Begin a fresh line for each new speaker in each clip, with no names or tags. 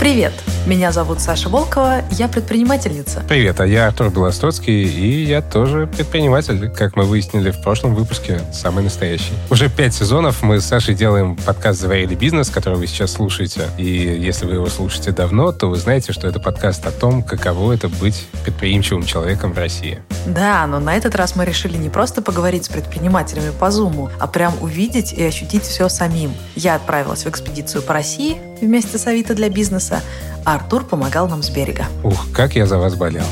Привет! Меня зовут Саша Волкова, я предпринимательница.
Привет, а я Артур Белостоцкий, и я тоже предприниматель, как мы выяснили в прошлом выпуске, самый настоящий. Уже пять сезонов мы с Сашей делаем подкаст «Заварили бизнес», который вы сейчас слушаете. И если вы его слушаете давно, то вы знаете, что это подкаст о том, каково это быть предприимчивым человеком в России.
Да, но на этот раз мы решили не просто поговорить с предпринимателями по Зуму, а прям увидеть и ощутить все самим. Я отправилась в экспедицию по России вместе с Авито для бизнеса, а Артур помогал нам с берега.
Ух, как я за вас болел.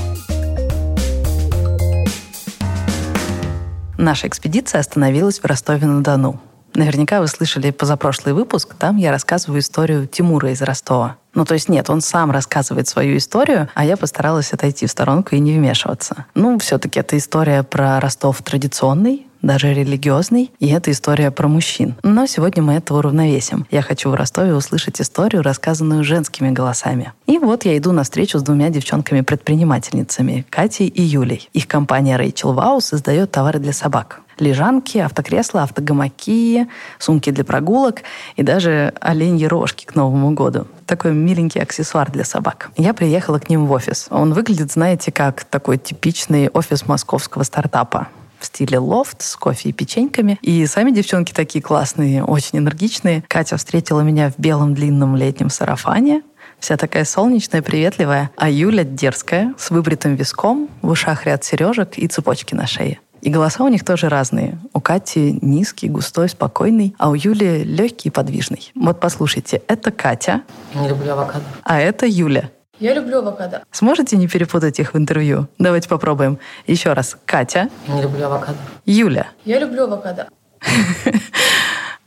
Наша экспедиция остановилась в Ростове-на-Дону. Наверняка вы слышали позапрошлый выпуск, там я рассказываю историю Тимура из Ростова. Ну, то есть нет, он сам рассказывает свою историю, а я постаралась отойти в сторонку и не вмешиваться. Ну, все-таки это история про Ростов традиционный, даже религиозный, и это история про мужчин. Но сегодня мы это уравновесим. Я хочу в Ростове услышать историю, рассказанную женскими голосами. И вот я иду на встречу с двумя девчонками-предпринимательницами, Катей и Юлей. Их компания Rachel Wow создает товары для собак лежанки, автокресла, автогамаки, сумки для прогулок и даже оленьи рожки к Новому году. Такой миленький аксессуар для собак. Я приехала к ним в офис. Он выглядит, знаете, как такой типичный офис московского стартапа в стиле лофт с кофе и печеньками. И сами девчонки такие классные, очень энергичные. Катя встретила меня в белом длинном летнем сарафане, вся такая солнечная, приветливая, а Юля дерзкая, с выбритым виском, в ушах ряд сережек и цепочки на шее. И голоса у них тоже разные. У Кати низкий, густой, спокойный, а у Юли легкий и подвижный. Вот послушайте, это Катя.
Не люблю авокадо.
А это Юля.
Я люблю авокадо.
Сможете не перепутать их в интервью? Давайте попробуем. Еще раз. Катя.
Не люблю авокадо.
Юля.
Я люблю авокадо.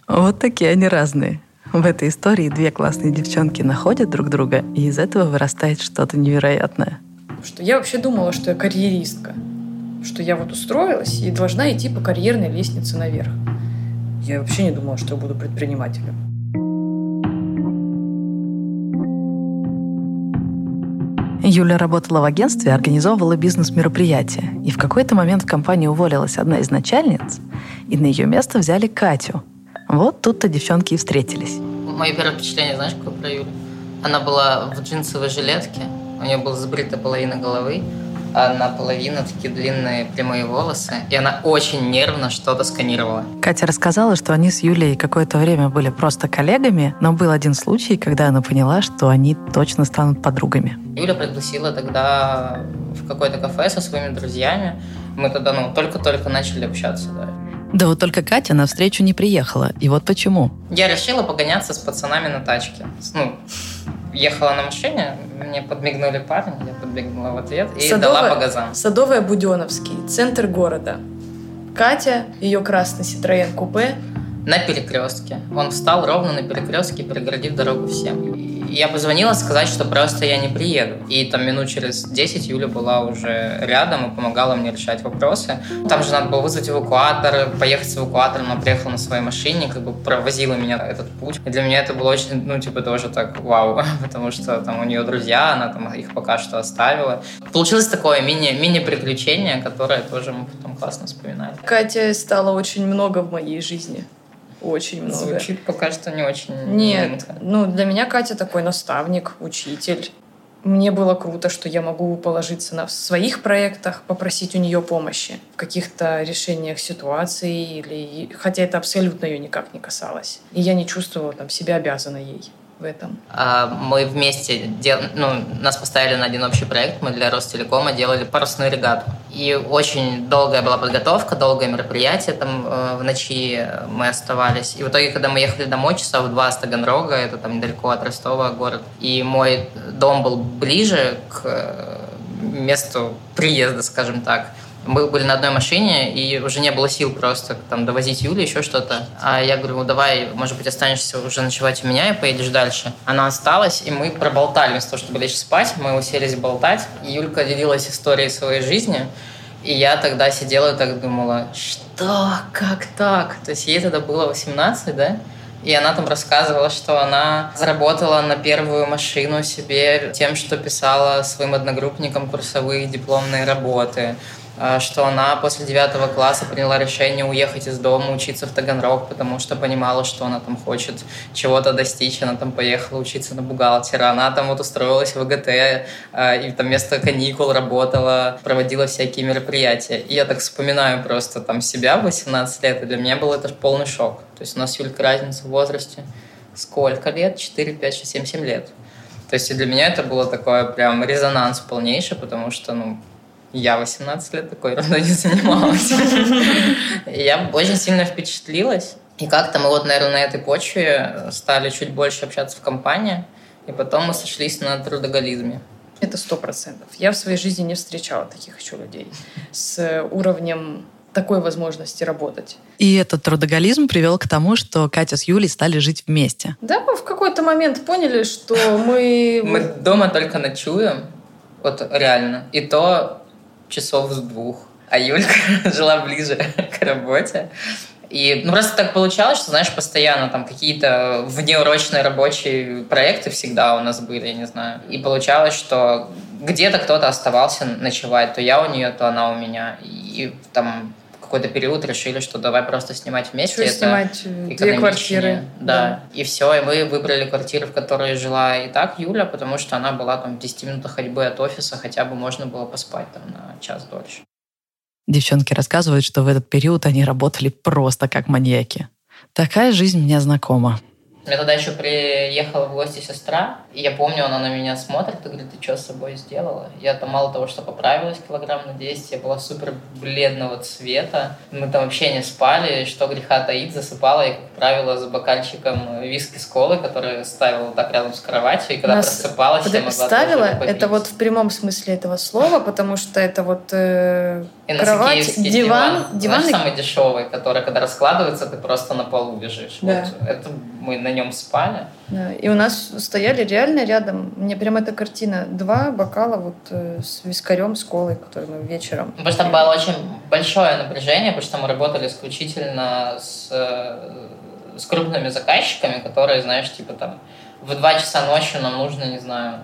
Вот такие они разные. В этой истории две классные девчонки находят друг друга, и из этого вырастает что-то невероятное.
Что я вообще думала, что я карьеристка. Что я вот устроилась и должна идти по карьерной лестнице наверх. Я вообще не думала, что я буду предпринимателем.
Юля работала в агентстве, организовывала бизнес-мероприятия. И в какой-то момент в компании уволилась одна из начальниц, и на ее место взяли Катю. Вот тут-то девчонки и встретились.
Мое первое впечатление, знаешь, какое про Юлю? Она была в джинсовой жилетке, у нее была сбрита половина головы, а наполовину такие длинные прямые волосы, и она очень нервно что-то сканировала.
Катя рассказала, что они с Юлей какое-то время были просто коллегами, но был один случай, когда она поняла, что они точно станут подругами.
Юля пригласила тогда в какое-то кафе со своими друзьями. Мы тогда ну, только-только начали общаться, да.
Да вот только Катя на встречу не приехала. И вот почему.
Я решила погоняться с пацанами на тачке. Ну, ехала на машине, мне подмигнули парни, я подмигнула в ответ и Садовая, дала по газам.
Садовая Буденовский, центр города. Катя, ее красный Citroёn купе.
На перекрестке. Он встал ровно на перекрестке, перегородив дорогу всем. Я позвонила сказать, что просто я не приеду. И там минут через 10 Юля была уже рядом и помогала мне решать вопросы. Там же надо было вызвать эвакуатор, поехать с эвакуатором. Она приехала на своей машине, как бы провозила меня этот путь. И для меня это было очень, ну, типа, тоже так вау, потому что там у нее друзья, она там их пока что оставила. Получилось такое мини, мини-приключение, которое тоже мы потом классно вспоминали.
Катя стала очень много в моей жизни очень много.
Звучит пока что не очень...
Нет, ну для меня Катя такой наставник, учитель. Мне было круто, что я могу положиться на в своих проектах, попросить у нее помощи в каких-то решениях ситуации, или хотя это абсолютно ее никак не касалось. И я не чувствовала там себя обязанной ей в этом?
А, мы вместе, дел... ну, нас поставили на один общий проект, мы для Ростелекома делали парусную регату. И очень долгая была подготовка, долгое мероприятие, там э, в ночи мы оставались. И в итоге, когда мы ехали домой, часа в два с Таганрога, это там недалеко от Ростова город, и мой дом был ближе к э, месту приезда, скажем так, мы были на одной машине, и уже не было сил просто там довозить Юлю, еще что-то. А я говорю, ну давай, может быть, останешься уже ночевать у меня и поедешь дальше. Она осталась, и мы проболтали вместо того, чтобы лечь спать. Мы уселись болтать. И Юлька делилась историей своей жизни. И я тогда сидела и так думала, что, как так? То есть ей тогда было 18, да? И она там рассказывала, что она заработала на первую машину себе тем, что писала своим одногруппникам курсовые дипломные работы что она после девятого класса приняла решение уехать из дома, учиться в Таганрог, потому что понимала, что она там хочет чего-то достичь. Она там поехала учиться на бухгалтера. Она там вот устроилась в ГТ а, и там вместо каникул работала, проводила всякие мероприятия. И я так вспоминаю просто там себя в 18 лет, и для меня был это полный шок. То есть у нас Юлька разница в возрасте. Сколько лет? 4, 5, 6, 7, 7 лет. То есть и для меня это было такое прям резонанс полнейший, потому что, ну, я 18 лет такой ерундой не занималась. Я очень сильно впечатлилась. И как-то мы вот, наверное, на этой почве стали чуть больше общаться в компании, и потом мы сошлись на трудоголизме.
Это сто процентов. Я в своей жизни не встречала таких еще людей с уровнем такой возможности работать.
И этот трудоголизм привел к тому, что Катя с Юлей стали жить вместе.
Да, мы в какой-то момент поняли, что мы...
Мы дома только ночуем, вот реально. И то часов с двух. А Юлька жила ближе к работе. И ну, просто так получалось, что, знаешь, постоянно там какие-то внеурочные рабочие проекты всегда у нас были, я не знаю. И получалось, что где-то кто-то оставался ночевать, то я у нее, то она у меня. И там какой-то период решили, что давай просто снимать вместе.
Что снимать две квартиры.
Да. да. И все, и мы выбрали квартиру, в которой жила и так Юля, потому что она была там в 10 минутах ходьбы от офиса, хотя бы можно было поспать там на час дольше.
Девчонки рассказывают, что в этот период они работали просто как маньяки. Такая жизнь мне знакома.
Мне тогда еще приехала в гости сестра, и я помню, она на меня смотрит и говорит, ты что с собой сделала? Я там мало того, что поправилась килограмм на 10, я была супер бледного цвета. Мы там вообще не спали, что греха таить, засыпала я, как правило, за бокальчиком виски с колы, который ставила так рядом с кроватью, и когда Нас просыпалась, я могла
ставила, это вот в прямом смысле этого слова, потому что это вот э, кровать, диван,
диван, диван знаешь, самый дешевый, который, когда раскладывается, ты просто на полу лежишь. Да. Вот, это мы на нем спали.
Да. И у нас стояли реально рядом, мне прям эта картина, два бокала вот э, с вискарем, с колой, который мы вечером.
Потому что там было очень большое напряжение, потому что мы работали исключительно с, э, с крупными заказчиками, которые, знаешь, типа там в два часа ночи нам нужно, не знаю,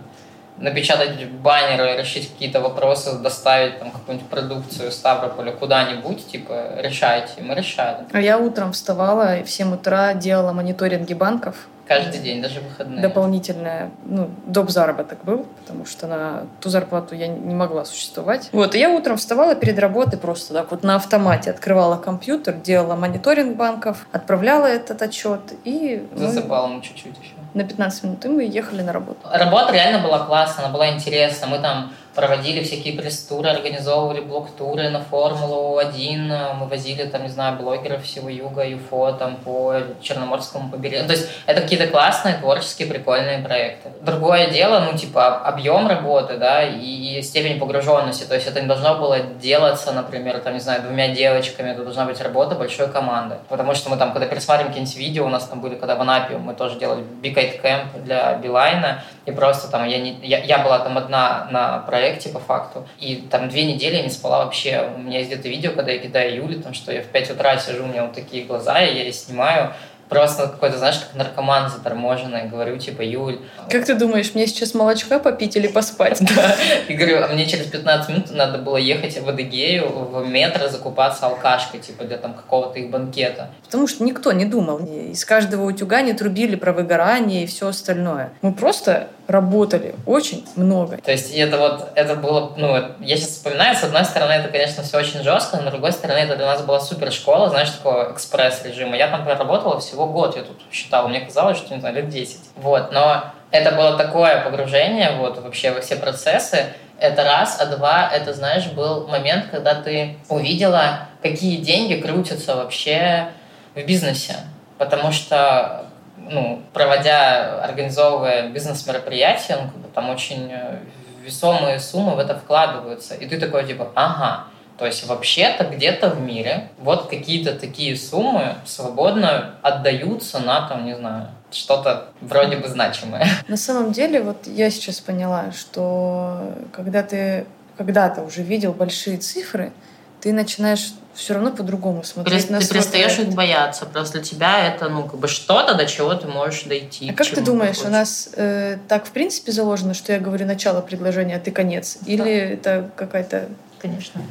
напечатать баннеры, решить какие-то вопросы, доставить там какую-нибудь продукцию Ставрополя куда-нибудь, типа, решайте. И мы решали.
А я утром вставала и в 7 утра делала мониторинги банков.
Каждый день, даже выходные.
Дополнительная, ну, доп. заработок был, потому что на ту зарплату я не могла существовать. Вот, и я утром вставала перед работой просто так вот на автомате, открывала компьютер, делала мониторинг банков, отправляла этот отчет и...
Засыпала ну, чуть-чуть еще
на 15 минут, и мы ехали на работу.
Работа реально была классная, она была интересна. Мы там проводили всякие пресс-туры, организовывали блок-туры на Формулу-1, мы возили, там, не знаю, блогеров всего Юга, ЮФО, там, по Черноморскому побережью. То есть это какие-то классные, творческие, прикольные проекты. Другое дело, ну, типа, объем работы, да, и степень погруженности. То есть это не должно было делаться, например, там, не знаю, двумя девочками, это должна быть работа большой команды. Потому что мы там, когда пересматриваем какие-нибудь видео, у нас там были, когда в Анапе мы тоже делали Big Eight Camp для Билайна, и просто там я, не, я, я была там одна на проекте по факту, и там две недели я не спала вообще. У меня есть где-то видео, когда я кидаю Юле, там, что я в 5 утра сижу, у меня вот такие глаза, и я их снимаю, просто какой-то, знаешь, как наркоман заторможенный, говорю, типа, Юль...
Как ты думаешь, мне сейчас молочка попить или поспать?
Да, и говорю, а мне через 15 минут надо было ехать в Адыгею, в метро, закупаться алкашкой, типа, для там какого-то их банкета.
Потому что никто не думал. Из каждого утюга не трубили про выгорание и все остальное. Мы просто работали очень много.
То есть это вот, это было, ну, я сейчас вспоминаю, с одной стороны, это, конечно, все очень жестко, но с другой стороны, это для нас была супер школа, знаешь, такого экспресс-режима. Я там проработала всего год, я тут считала, мне казалось, что, не знаю, лет 10. Вот, но это было такое погружение вот вообще во все процессы, это раз, а два, это, знаешь, был момент, когда ты увидела, какие деньги крутятся вообще в бизнесе. Потому что ну, проводя, организовывая бизнес-мероприятия, ну, как бы, там очень э, весомые суммы в это вкладываются. И ты такой, типа, ага, то есть вообще-то где-то в мире вот какие-то такие суммы свободно отдаются на, там, не знаю, что-то вроде бы значимое.
На самом деле, вот я сейчас поняла, что когда ты когда-то уже видел большие цифры, ты начинаешь все равно по-другому смотреть
ты, на Ты перестаешь их бояться. Просто для тебя это, ну, как бы что-то, до чего ты можешь дойти.
А как ты думаешь, ты у нас э, так в принципе заложено, что я говорю начало предложения, а ты конец? Да. Или это какая-то...
Конечно.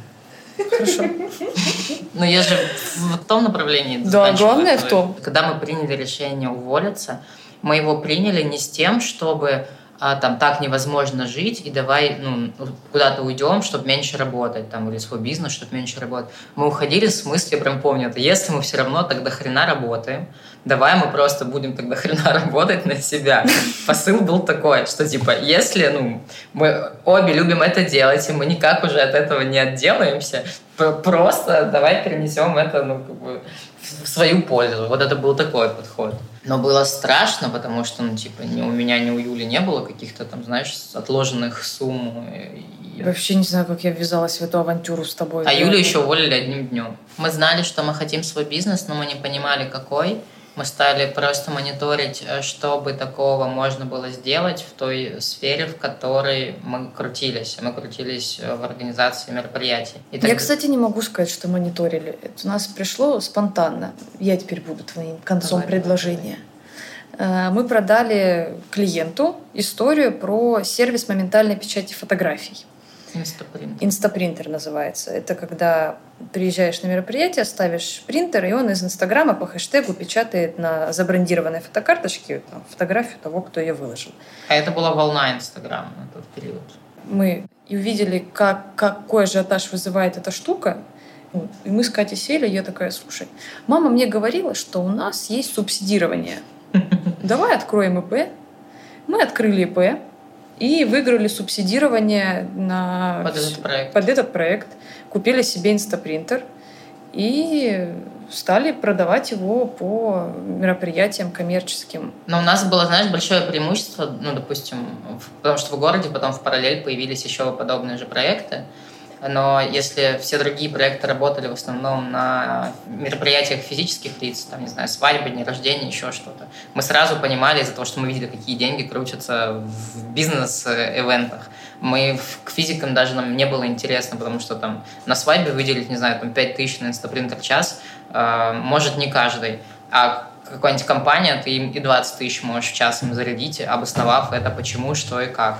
Хорошо.
Но я же в том направлении.
Да, главное в том.
Когда мы приняли решение уволиться, мы его приняли не с тем, чтобы а, там так невозможно жить, и давай ну, куда-то уйдем, чтобы меньше работать, там, или свой бизнес, чтобы меньше работать. Мы уходили с мыслью, прям помню это, если мы все равно тогда хрена работаем, давай мы просто будем тогда хрена работать на себя. Посыл был такой, что типа, если ну, мы обе любим это делать, и мы никак уже от этого не отделаемся, просто давай перенесем это ну, как бы, в свою пользу. Вот это был такой подход. Но было страшно, потому что, ну, типа, ни у меня, ни у Юли не было каких-то там, знаешь, отложенных сумм.
И... Вообще не знаю, как я ввязалась в эту авантюру с тобой.
А Юлю еще уволили одним днем. Мы знали, что мы хотим свой бизнес, но мы не понимали, какой мы стали просто мониторить, э, что бы такого можно было сделать в той сфере, в которой мы крутились. Мы крутились э, в организации мероприятий.
И так... Я, кстати, не могу сказать, что мониторили. Это у нас пришло спонтанно. Я теперь буду твоим концом давай, предложения. Давай. Э, мы продали клиенту историю про сервис моментальной печати фотографий.
Инстапринтер.
Инстапринтер называется. Это когда приезжаешь на мероприятие, ставишь принтер, и он из Инстаграма по хэштегу печатает на забрендированной фотокарточке там, фотографию того, кто ее выложил.
А это была волна Инстаграма на тот период.
Мы и увидели, как, какой ажиотаж вызывает эта штука, и мы с Катей сели, и я такая, слушай, мама мне говорила, что у нас есть субсидирование. Давай откроем ИП. Мы открыли ИП, и выиграли субсидирование на
под этот проект.
Под этот проект. Купили себе инстапринтер и стали продавать его по мероприятиям коммерческим.
Но у нас было, знаешь, большое преимущество, ну, допустим, потому что в городе потом в параллель появились еще подобные же проекты но если все другие проекты работали в основном на мероприятиях физических лиц, там, не знаю, свадьбы, дни рождения, еще что-то, мы сразу понимали из-за того, что мы видели, какие деньги крутятся в бизнес-эвентах. Мы к физикам даже нам не было интересно, потому что там на свадьбе выделить, не знаю, там 5 тысяч на инстапринтер час э, может не каждый. А какая-нибудь компания, ты им и 20 тысяч можешь в час им зарядить, обосновав это почему, что и как.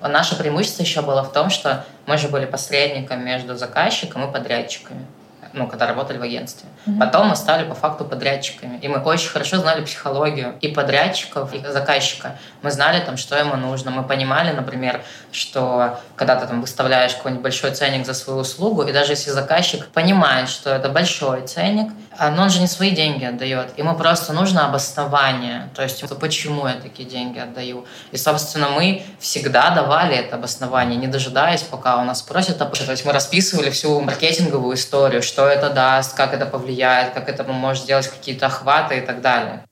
Наше преимущество еще было в том, что мы же были посредником между заказчиком и подрядчиками ну, когда работали в агентстве. Mm-hmm. Потом мы стали по факту подрядчиками. И мы очень хорошо знали психологию и подрядчиков, и заказчика. Мы знали там, что ему нужно. Мы понимали, например, что когда ты там выставляешь какой-нибудь большой ценник за свою услугу, и даже если заказчик понимает, что это большой ценник, но он же не свои деньги отдает. Ему просто нужно обоснование. То есть, почему я такие деньги отдаю. И, собственно, мы всегда давали это обоснование, не дожидаясь, пока у нас спросят. То есть мы расписывали всю маркетинговую историю, что это даст, как это повлияет, как это может сделать какие-то охваты и так далее.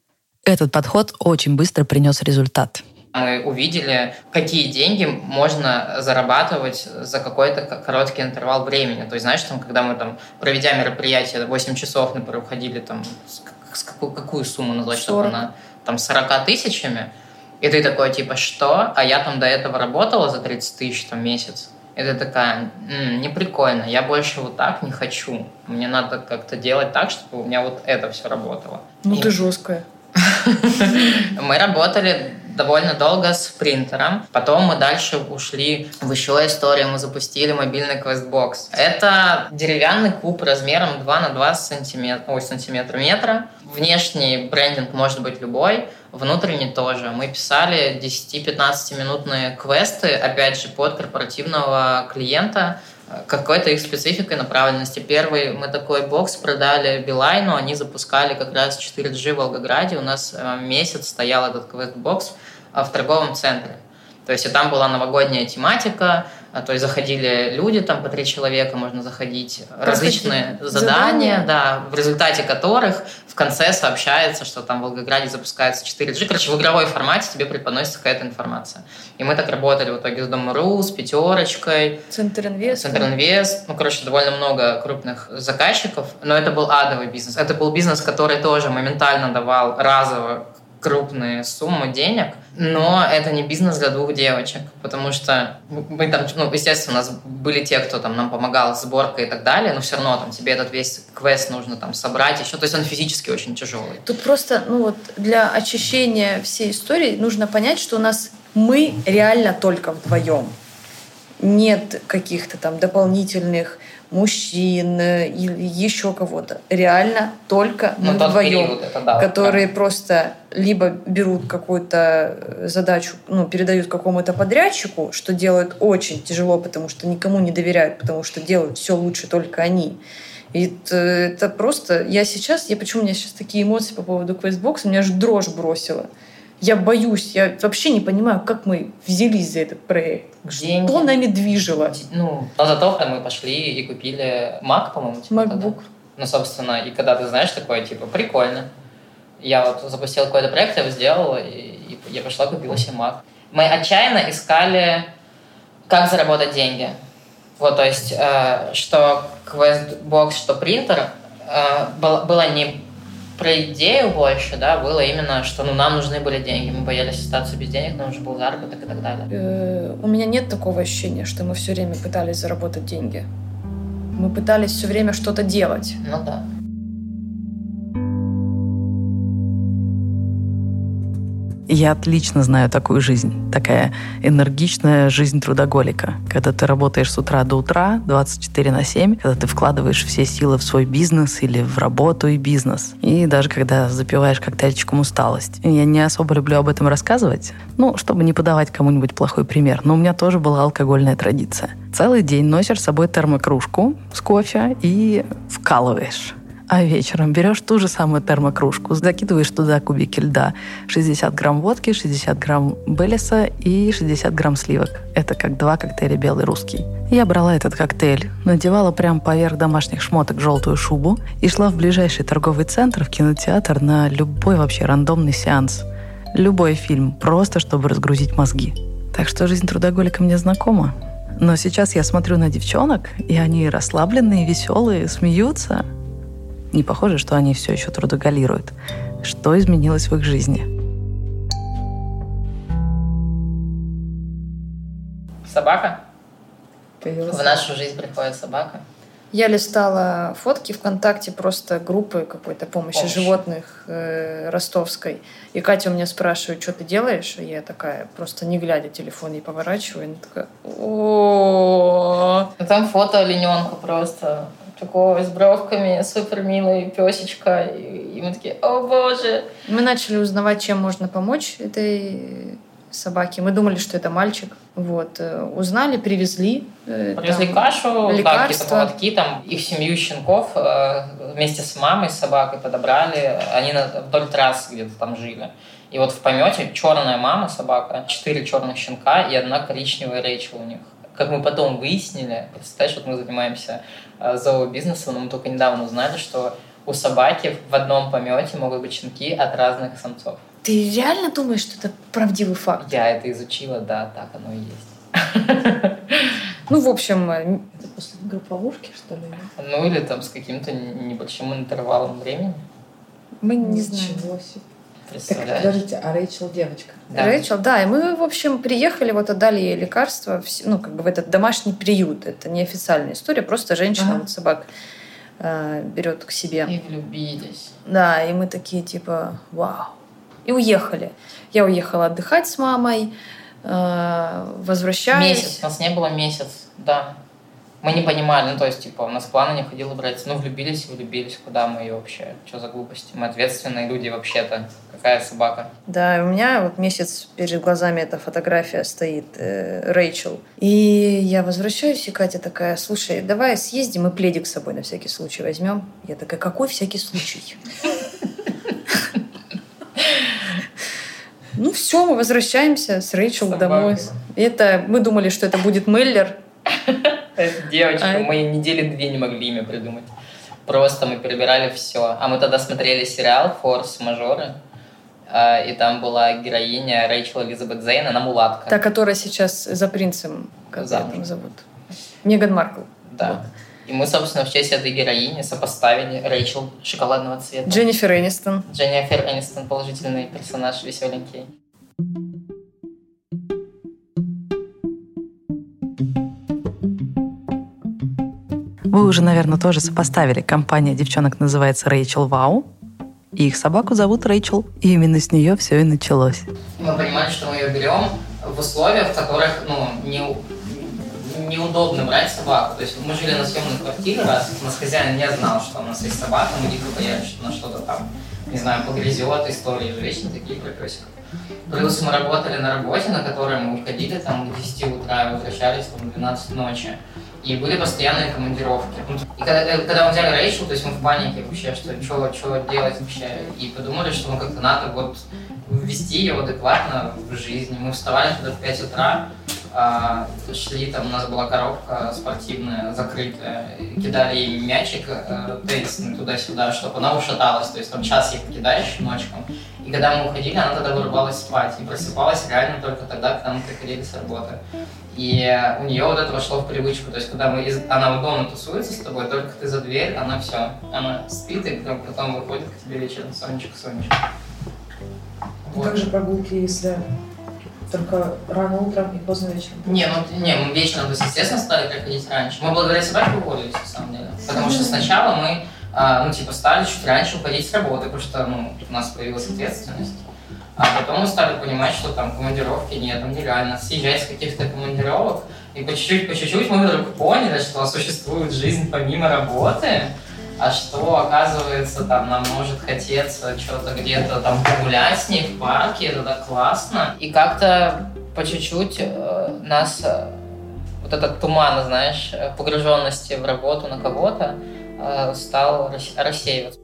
Этот подход очень быстро принес результат
мы увидели, какие деньги можно зарабатывать за какой-то короткий интервал времени. То есть, знаешь, там, когда мы там, проведя мероприятие 8 часов, например, уходили там, с какую, какую сумму назвать, чтобы на там 40 тысячами, и ты такой, типа, что? А я там до этого работала за 30 тысяч там месяц. Ты такая, м-м, не прикольно, я больше вот так не хочу. Мне надо как-то делать так, чтобы у меня вот это все работало.
Ну и... ты жесткая.
Мы работали довольно долго с принтером. Потом мы дальше ушли в еще историю. Мы запустили мобильный квестбокс. Это деревянный куб размером 2 на 2 сантиметра, ой, сантиметра метра. Внешний брендинг может быть любой, внутренний тоже. Мы писали 10-15 минутные квесты, опять же, под корпоративного клиента, какой-то их спецификой направленности. Первый мы такой бокс продали Билайну, они запускали как раз 4G в Волгограде. У нас э, месяц стоял этот квест-бокс э, в торговом центре. То есть и там была новогодняя тематика, то есть заходили люди, там по три человека можно заходить, различные задания, задания, да, в результате которых в конце сообщается, что там в Волгограде запускается 4G. Короче, в игровой формате тебе преподносится какая-то информация. И мы так работали в итоге с Дом.ру, с Пятерочкой.
Центр Инвест.
Центр Инвест. Ну, короче, довольно много крупных заказчиков. Но это был адовый бизнес. Это был бизнес, который тоже моментально давал разово крупные суммы денег, но это не бизнес для двух девочек, потому что мы там, ну, естественно, у нас были те, кто там нам помогал с сборкой и так далее, но все равно там тебе этот весь квест нужно там собрать еще, то есть он физически очень тяжелый.
Тут просто, ну вот, для очищения всей истории нужно понять, что у нас мы реально только вдвоем. Нет каких-то там дополнительных мужчин или еще кого-то. Реально только мы
Ну, тот
вдвоем,
период, это да,
которые
прям.
просто либо берут какую-то э, задачу, ну, передают какому-то подрядчику, что делают очень тяжело, потому что никому не доверяют, потому что делают все лучше только они. И это, это просто... Я сейчас... Я, почему у меня сейчас такие эмоции по поводу квестбокса? Меня аж дрожь бросила. Я боюсь. Я вообще не понимаю, как мы взялись за этот проект.
Деньги.
Что нами движило?
Ну, но зато мы пошли и купили Mac, по-моему. типа, тогда.
MacBook.
Ну, собственно, и когда ты знаешь такое, типа, прикольно. Я вот запустил какой-то проект, я его сделал, и, и я пошла, купила себе Mac. Мы отчаянно искали, как заработать деньги. Вот, то есть, э, что QuestBox, что принтер, э, было, было не про идею больше, да, было именно, что ну, нам нужны были деньги, мы боялись остаться без денег, нам уже был заработок и так далее.
Э, У меня нет такого ощущения, что мы все время пытались заработать деньги. Мы пытались все время что-то делать.
Ну да.
Я отлично знаю такую жизнь. Такая энергичная жизнь трудоголика. Когда ты работаешь с утра до утра, 24 на 7, когда ты вкладываешь все силы в свой бизнес или в работу и бизнес. И даже когда запиваешь коктейльчиком усталость. Я не особо люблю об этом рассказывать, ну, чтобы не подавать кому-нибудь плохой пример. Но у меня тоже была алкогольная традиция. Целый день носишь с собой термокружку с кофе и вкалываешь. А вечером берешь ту же самую термокружку, закидываешь туда кубики льда, 60 грамм водки, 60 грамм Белеса и 60 грамм сливок. Это как два коктейля белый русский. Я брала этот коктейль, надевала прямо поверх домашних шмоток желтую шубу и шла в ближайший торговый центр, в кинотеатр на любой вообще рандомный сеанс. Любой фильм, просто чтобы разгрузить мозги. Так что жизнь трудоголика мне знакома. Но сейчас я смотрю на девчонок, и они расслабленные, веселые, смеются, не похоже, что они все еще трудоголируют. Что изменилось в их жизни?
Собака?
Появилась.
В нашу жизнь приходит собака.
Я листала фотки ВКонтакте просто группы какой-то помощи
Помощь.
животных э, ростовской. И Катя у меня спрашивает, что ты делаешь? И я такая, просто не глядя телефон, и поворачиваю. И она такая, о
там фото олененка просто такого с бровками, супер милый песечка. И, мы такие, о боже.
Мы начали узнавать, чем можно помочь этой собаке. Мы думали, что это мальчик. Вот. э, Узнали, привезли. э,
Привезли
там
кашу, да,
лекарства.
поводки, там их семью щенков э, вместе с мамой, с собакой подобрали. Они вдоль трассы где-то там жили. И вот в помете черная мама, собака, четыре черных щенка и одна коричневая Рэйчел у них. Как мы потом выяснили, представляешь, вот мы занимаемся э, зообизнесом, но мы только недавно узнали, что у собаки в одном помете могут быть щенки от разных самцов.
Ты реально думаешь, что это правдивый факт?
Я это изучила, да, так оно и есть.
Ну, в общем, э,
Это после групповушки, что ли?
Ну или там с каким-то небольшим интервалом времени.
мы не знаем.
Ничего себе. Так,
Представляешь?
подождите, а Рэйчел девочка?
Да.
Рэйчел, да, и мы, в общем, приехали, вот отдали ей лекарства, ну, как бы в этот домашний приют. Это не официальная история, просто женщина
Ага.
вот собак э, берет к себе.
И влюбились.
Да, и мы такие типа, вау. И уехали. Я уехала отдыхать с мамой, э, возвращаюсь.
Месяц. У нас не было месяц, да. Мы не понимали, ну, то есть, типа, у нас плана не ходило брать. Ну, влюбились и влюбились. Куда мы ее вообще? Что за глупости? Мы ответственные люди вообще-то. Какая собака?
Да, у меня вот месяц перед глазами эта фотография стоит, э, Рэйчел. И я возвращаюсь, и Катя такая, слушай, давай съездим и пледик с собой на всякий случай возьмем. Я такая, какой всякий случай? Ну все, мы возвращаемся с Рэйчел домой. Это мы думали, что это будет Меллер.
Девочка. Мы недели две не могли имя придумать. Просто мы перебирали все. А мы тогда смотрели сериал «Форс-мажоры». а, И там была героиня Рэйчел Элизабет Зейн, она мулатка.
Та, которая сейчас за принцем, как
Замуж.
там зовут. Меган Маркл.
Да. И мы, собственно, в честь этой героини сопоставили Рэйчел шоколадного цвета.
Дженнифер Энистон.
Дженнифер Энистон, положительный персонаж, веселенький.
Вы уже, наверное, тоже сопоставили. Компания девчонок называется Рэйчел Вау. И их собаку зовут Рэйчел. И именно с нее все и началось.
Мы понимаем, что мы ее берем в условиях, в которых ну, не, неудобно брать собаку. То есть мы жили на съемной квартире раз, у нас хозяин не знал, что у нас есть собака, мы дико боялись, что она что-то там, не знаю, погрязет, истории же вечно такие про песиков. Плюс мы работали на работе, на которой мы уходили там к 10 утра и возвращались там в 12 ночи. И были постоянные командировки. И когда, э, когда мы взяли Рэйчел, то есть мы в панике вообще, что что, что делать вообще. И подумали, что ну как-то надо вот ввести ее адекватно в жизнь. Мы вставали туда в 5 утра, шли, там у нас была коробка спортивная, закрытая, кидали ей мячик э, теннисный туда-сюда, чтобы она ушаталась, то есть там час ей покидаешь ночком, и когда мы уходили, она тогда вырубалась спать, и просыпалась реально только тогда, когда мы приходили с работы. И у нее вот это вошло в привычку, то есть когда мы из... она вот дома тусуется с тобой, только ты за дверь, она все, она спит, и потом, потом выходит к тебе вечером, Сонечка, Сонечка.
Вот. Как же прогулки, если только рано утром и поздно вечером?
Не, ну не, мы вечером, то есть, естественно, стали приходить раньше. Мы благодаря собаке уволились, на самом деле. Потому что сначала мы, а, ну, типа, стали чуть раньше уходить с работы, потому что, ну, у нас появилась ответственность. А потом мы стали понимать, что там командировки нет, там нереально съезжать с каких-то командировок. И по чуть-чуть, по чуть-чуть мы вдруг поняли, что существует жизнь помимо работы, а что, оказывается, там нам может хотеться что-то где-то там погулять с ней в парке, это так классно. И как-то по чуть-чуть э, нас э, вот этот туман, знаешь, погруженности в работу на кого-то э, стал рассеиваться.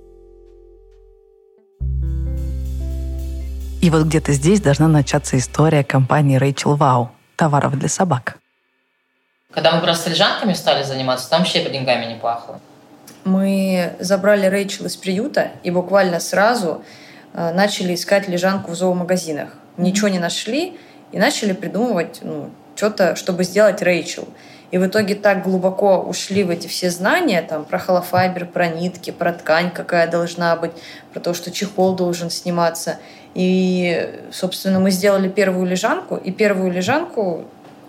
И вот где-то здесь должна начаться история компании Rachel Wow товаров для собак.
Когда мы просто лежанками стали заниматься, там вообще по деньгами не пахло.
Мы забрали Рэйчел из приюта и буквально сразу э, начали искать лежанку в зоомагазинах. Ничего не нашли и начали придумывать ну, что-то, чтобы сделать Рэйчел. И в итоге так глубоко ушли в эти все знания, там, про холофайбер, про нитки, про ткань, какая должна быть, про то, что чехол должен сниматься. И, собственно, мы сделали первую лежанку, и первую лежанку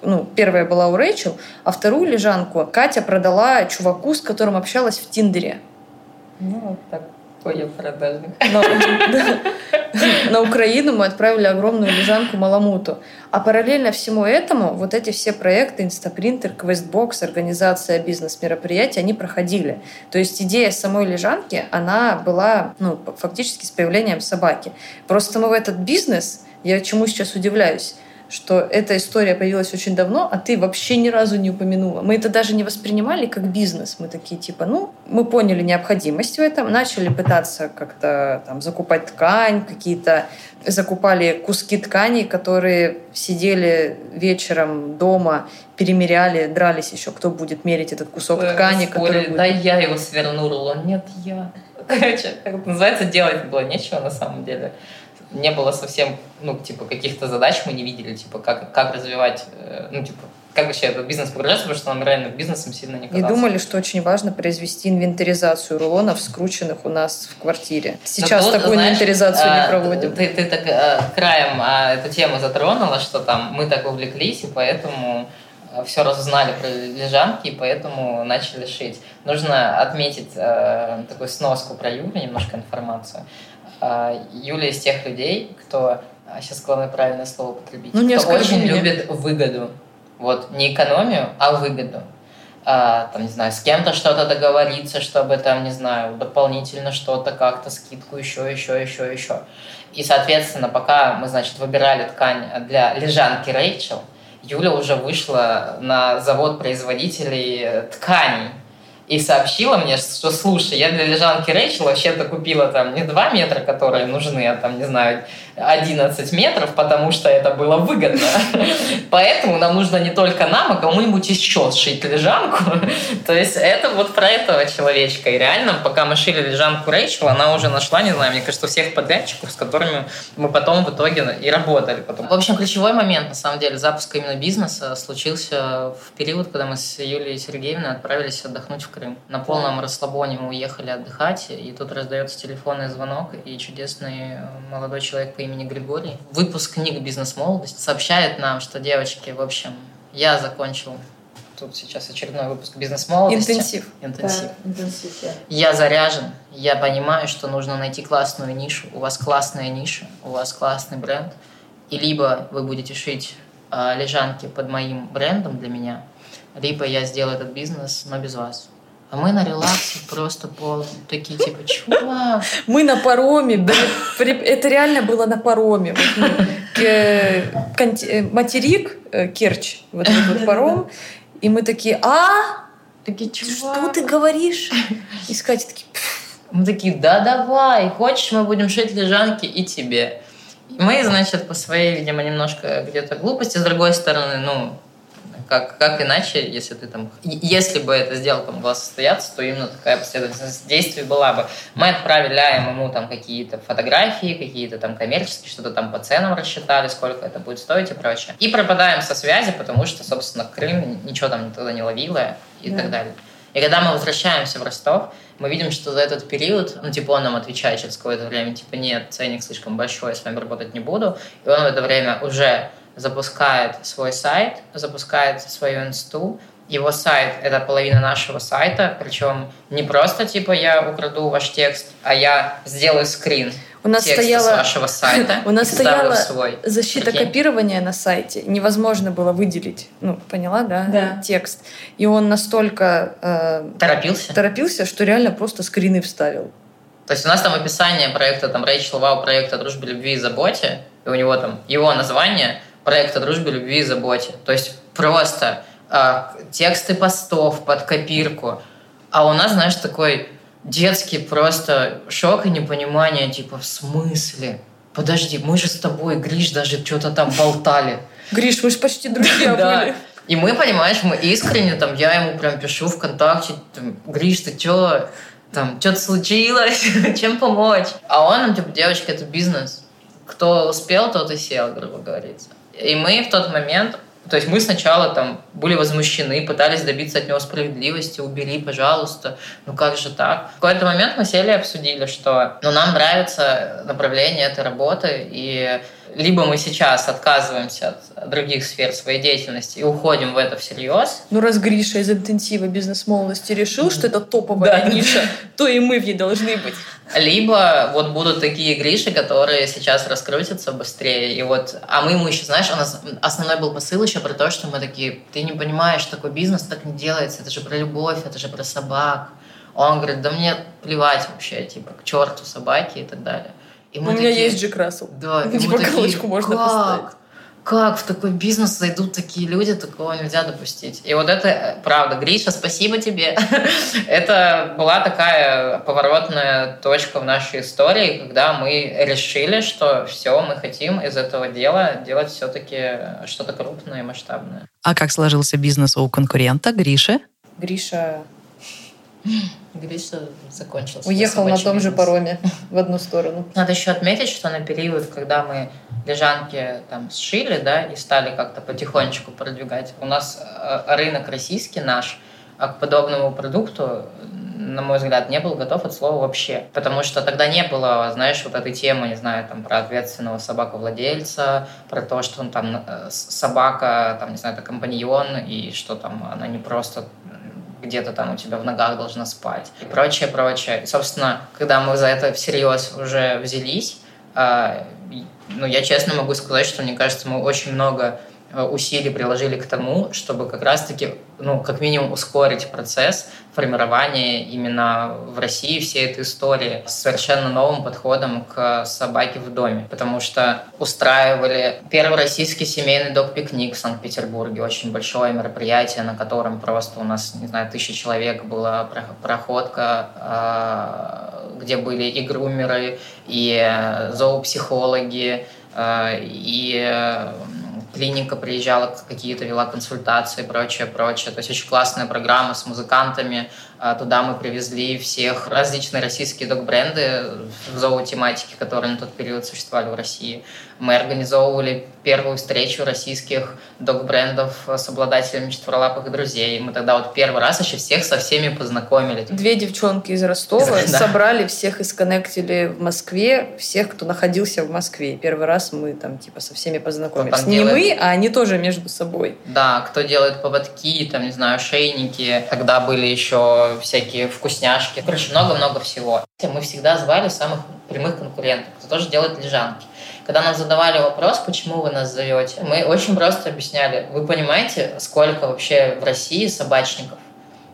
ну, первая была у Рэйчел, а вторую лежанку Катя продала чуваку, с которым общалась в Тиндере.
Ну, вот такой я продажник.
На Украину мы отправили огромную лежанку Маламуту. А параллельно всему этому вот эти все проекты Инстапринтер, Квестбокс, организация бизнес-мероприятий, они проходили. То есть идея самой лежанки, она была ну, фактически с появлением собаки. Просто мы в этот бизнес, я чему сейчас удивляюсь, что эта история появилась очень давно, а ты вообще ни разу не упомянула. Мы это даже не воспринимали как бизнес. Мы такие типа, ну, мы поняли необходимость в этом, начали пытаться как-то там закупать ткань, какие-то закупали куски ткани, которые сидели вечером дома, перемеряли, дрались еще, кто будет мерить этот кусок Ой, ткани.
Который будет... Да я его свернула. Нет, я. Короче, как это называется, делать было нечего на самом деле не было совсем, ну, типа, каких-то задач мы не видели, типа, как, как развивать, э, ну, типа, как вообще этот бизнес прогресс, потому что нам реально бизнесом сильно не казался.
И думали, что очень важно произвести инвентаризацию рулонов, скрученных у нас в квартире. Сейчас тут, такую знаешь, инвентаризацию а, не проводим.
Ты, ты так а, краем а, эту тему затронула, что там мы так увлеклись, и поэтому а, все разузнали про лежанки, и поэтому начали шить. Нужно отметить э, такую сноску про Юлю, немножко информацию. А, Юля из тех людей, кто, сейчас а, главное правильное слово употребить, ну, кто очень меня. любит выгоду. Вот, не экономию, а выгоду. А, там, не знаю, с кем-то что-то договориться, чтобы там, не знаю, дополнительно что-то, как-то скидку еще, еще, еще, еще. И, соответственно, пока мы, значит, выбирали ткань для лежанки Рэйчел, Юля уже вышла на завод производителей тканей и сообщила мне, что, слушай, я для лежанки Рэйчел вообще-то купила там не 2 метра, которые нужны, а там, не знаю, 11 метров, потому что это было выгодно. Поэтому нам нужно не только нам, а кому-нибудь еще сшить лежанку. То есть это вот про этого человечка. И реально, пока мы шили лежанку Рэйчел, она уже нашла, не знаю, мне кажется, всех подрядчиков, с которыми мы потом в итоге и работали. Потом. В общем, ключевой момент, на самом деле, запуска именно бизнеса случился в период, когда мы с Юлией Сергеевной отправились отдохнуть в Крым. На полном расслабоне мы уехали отдыхать, и тут раздается телефонный звонок, и чудесный молодой человек по имени Григорий, выпуск книг «Бизнес-молодость», сообщает нам, что, девочки, в общем, я закончил тут сейчас очередной выпуск «Бизнес-молодости».
Интенсив.
Интенсив.
Да, интенсив да.
Я заряжен, я понимаю, что нужно найти классную нишу. У вас классная ниша, у вас классный бренд. И либо вы будете шить э, лежанки под моим брендом для меня, либо я сделаю этот бизнес, но без вас. А мы на релаксе просто пол такие типа, чувак.
Мы на пароме, да. Это реально было на пароме. Вот мы, э, материк, э, Керчь, вот этот вот паром. И мы такие, а?
Такие, чувак.
Что ты говоришь? И Катя такие,
мы такие, да давай, хочешь, мы будем шить лежанки и тебе. Мы, значит, по своей, видимо, немножко где-то глупости, с другой стороны, ну, как, как иначе, если ты там... Если бы эта сделка могла состояться, то именно такая последовательность действий была бы. Мы отправили ему там какие-то фотографии, какие-то там коммерческие, что-то там по ценам рассчитали, сколько это будет стоить и прочее. И пропадаем со связи, потому что, собственно, Крым ничего там тогда не ловило и да. так далее. И когда мы возвращаемся в Ростов, мы видим, что за этот период, ну, типа, он нам отвечает через какое-то время, типа, нет, ценник слишком большой, я с вами работать не буду. И он в это время уже запускает свой сайт, запускает свою инсту, его сайт — это половина нашего сайта, причем не просто типа я украду ваш текст, а я сделаю скрин
у нас стояла,
с вашего сайта.
У нас стояла свой. защита Прикинь? копирования на сайте. Невозможно было выделить, ну, поняла, да,
да.
текст. И он настолько
э, торопился.
торопился, что реально просто скрины вставил.
То есть у нас там описание проекта, там, Рэйчел Вау, проекта «Дружбе, любви и заботе», и у него там его название проекта «Дружбе, любви и заботе». То есть просто э, тексты постов под копирку. А у нас, знаешь, такой детский просто шок и непонимание, типа, в смысле? Подожди, мы же с тобой, Гриш, даже что-то там болтали.
Гриш, мы же почти друзья были.
И мы, понимаешь, мы искренне, там, я ему прям пишу ВКонтакте, там, Гриш, ты чё, там, что-то случилось, чем помочь? А он типа, девочка, это бизнес. Кто успел, тот и сел, грубо говорится. И мы в тот момент то есть мы сначала там были возмущены, пытались добиться от него справедливости, убери, пожалуйста, ну как же так? В какой-то момент мы сели и обсудили, что ну, нам нравится направление этой работы, и либо мы сейчас отказываемся от других сфер своей деятельности и уходим в это всерьез.
Ну, раз Гриша из интенсива бизнес-молодости решил, что это топовая да, ниша, то и мы в ней должны быть.
Либо вот будут такие Гриши, которые сейчас раскрутятся быстрее. И вот, а мы ему еще, знаешь, у нас основной был посыл еще про то, что мы такие, ты не понимаешь, такой бизнес так не делается, это же про любовь, это же про собак. Он говорит, да мне плевать вообще, типа, к черту собаки и так далее.
И мы У такие, меня есть Джек Рассел.
Да,
и типа галочку можно как? поставить.
Как в такой бизнес зайдут такие люди, такого нельзя допустить. И вот это правда. Гриша, спасибо тебе. это была такая поворотная точка в нашей истории, когда мы решили, что все, мы хотим из этого дела делать все-таки что-то крупное и масштабное.
А как сложился бизнес у конкурента Гриши?
Гриша
Гриша закончил.
Уехал на том бизнес. же пароме в одну сторону.
Надо еще отметить, что на период, когда мы лежанки там сшили, да, и стали как-то потихонечку продвигать, у нас э, рынок российский наш а к подобному продукту, на мой взгляд, не был готов от слова вообще. Потому что тогда не было, знаешь, вот этой темы, не знаю, там, про ответственного собаковладельца, про то, что он там э, собака, там, не знаю, это компаньон, и что там она не просто где-то там у тебя в ногах должна спать и прочее, прочее. И, собственно, когда мы за это всерьез уже взялись, а, ну, я честно могу сказать, что, мне кажется, мы очень много Э, усилий приложили к тому, чтобы как раз-таки, ну, как минимум ускорить процесс формирования именно в России всей этой истории с совершенно новым подходом к собаке в доме. Потому что устраивали первый российский семейный док-пикник в Санкт-Петербурге, очень большое мероприятие, на котором просто у нас, не знаю, тысяча человек была проходка, а, где были и грумеры, и зоопсихологи, а, и клиника приезжала, какие-то вела консультации и прочее, прочее. То есть очень классная программа с музыкантами, а туда мы привезли всех различные российские док-бренды в зоотематике, которые на тот период существовали в России. Мы организовывали первую встречу российских док-брендов с обладателями четверолапых друзей. Мы тогда вот первый раз еще всех со всеми познакомили.
Две девчонки из Ростова да. собрали всех и сконнектили в Москве, всех, кто находился в Москве. Первый раз мы там типа со всеми познакомились. Не делает... мы, а они тоже между собой.
Да, кто делает поводки, там, не знаю, шейники. Тогда были еще всякие вкусняшки. Короче, много-много всего. Мы всегда звали самых прямых конкурентов, кто тоже делает лежанки. Когда нам задавали вопрос, почему вы нас зовете, мы очень просто объясняли. Вы понимаете, сколько вообще в России собачников?